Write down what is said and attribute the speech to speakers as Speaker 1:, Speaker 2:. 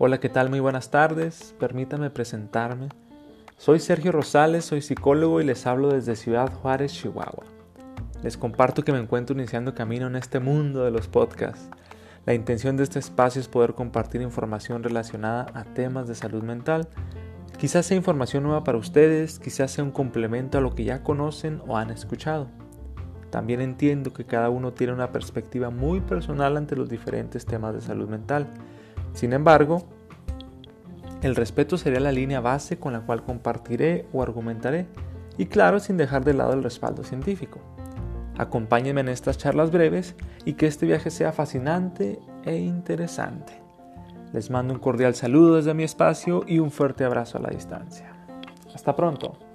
Speaker 1: Hola, ¿qué tal? Muy buenas tardes. Permítame presentarme. Soy Sergio Rosales, soy psicólogo y les hablo desde Ciudad Juárez, Chihuahua. Les comparto que me encuentro iniciando camino en este mundo de los podcasts. La intención de este espacio es poder compartir información relacionada a temas de salud mental. Quizás sea información nueva para ustedes, quizás sea un complemento a lo que ya conocen o han escuchado. También entiendo que cada uno tiene una perspectiva muy personal ante los diferentes temas de salud mental sin embargo, el respeto sería la línea base con la cual compartiré o argumentaré, y claro, sin dejar de lado el respaldo científico. Acompáñenme en estas charlas breves y que este viaje sea fascinante e interesante. Les mando un cordial saludo desde mi espacio y un fuerte abrazo a la distancia. Hasta pronto.